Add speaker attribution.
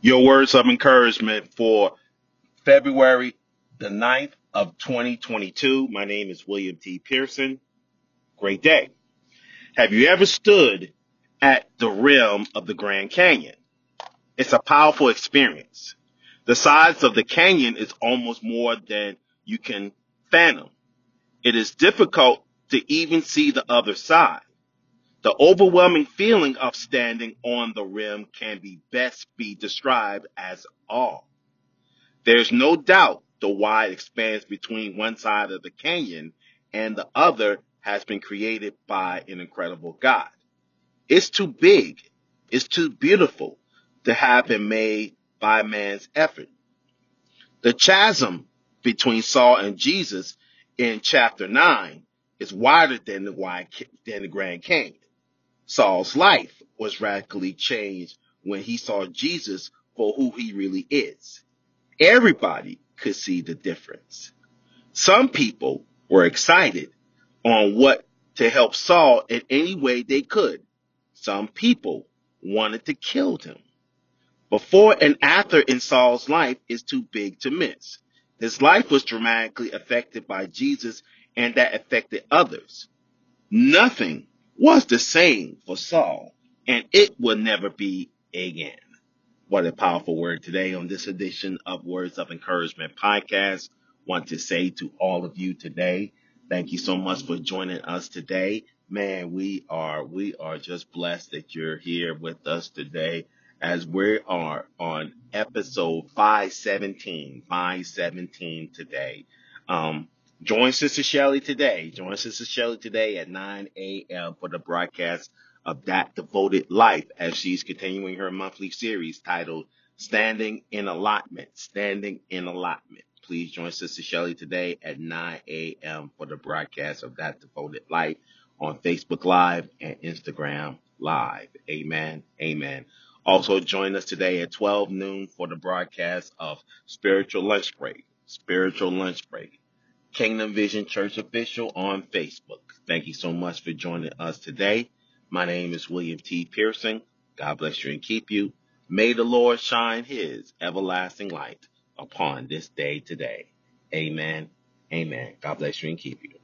Speaker 1: Your words of encouragement for February the ninth of 2022. My name is William T. Pearson. Great day. Have you ever stood at the rim of the Grand Canyon? It's a powerful experience. The size of the canyon is almost more than you can fathom. It is difficult to even see the other side. The overwhelming feeling of standing on the rim can be best be described as awe. There's no doubt the wide expanse between one side of the canyon and the other has been created by an incredible God. It's too big. It's too beautiful to have been made by man's effort. The chasm between Saul and Jesus in chapter 9 is wider than the wide, than the Grand Canyon. Saul's life was radically changed when he saw Jesus for who he really is. Everybody could see the difference. Some people were excited on what to help Saul in any way they could. Some people wanted to kill him. Before and after in Saul's life is too big to miss. His life was dramatically affected by Jesus and that affected others. Nothing was the same for Saul, and it will never be again. What a powerful word today on this edition of Words of Encouragement podcast. Want to say to all of you today, thank you so much for joining us today. Man, we are, we are just blessed that you're here with us today as we are on episode 517, 517 today. Um, Join Sister Shelley today. Join Sister Shelley today at 9 a.m. for the broadcast of That Devoted Life as she's continuing her monthly series titled Standing in Allotment. Standing in Allotment. Please join Sister Shelley today at 9 a.m. for the broadcast of That Devoted Life on Facebook Live and Instagram Live. Amen. Amen. Also join us today at 12 noon for the broadcast of Spiritual Lunch Break. Spiritual Lunch Break. Kingdom Vision Church Official on Facebook. Thank you so much for joining us today. My name is William T. Pearson. God bless you and keep you. May the Lord shine his everlasting light upon this day today. Amen. Amen. God bless you and keep you.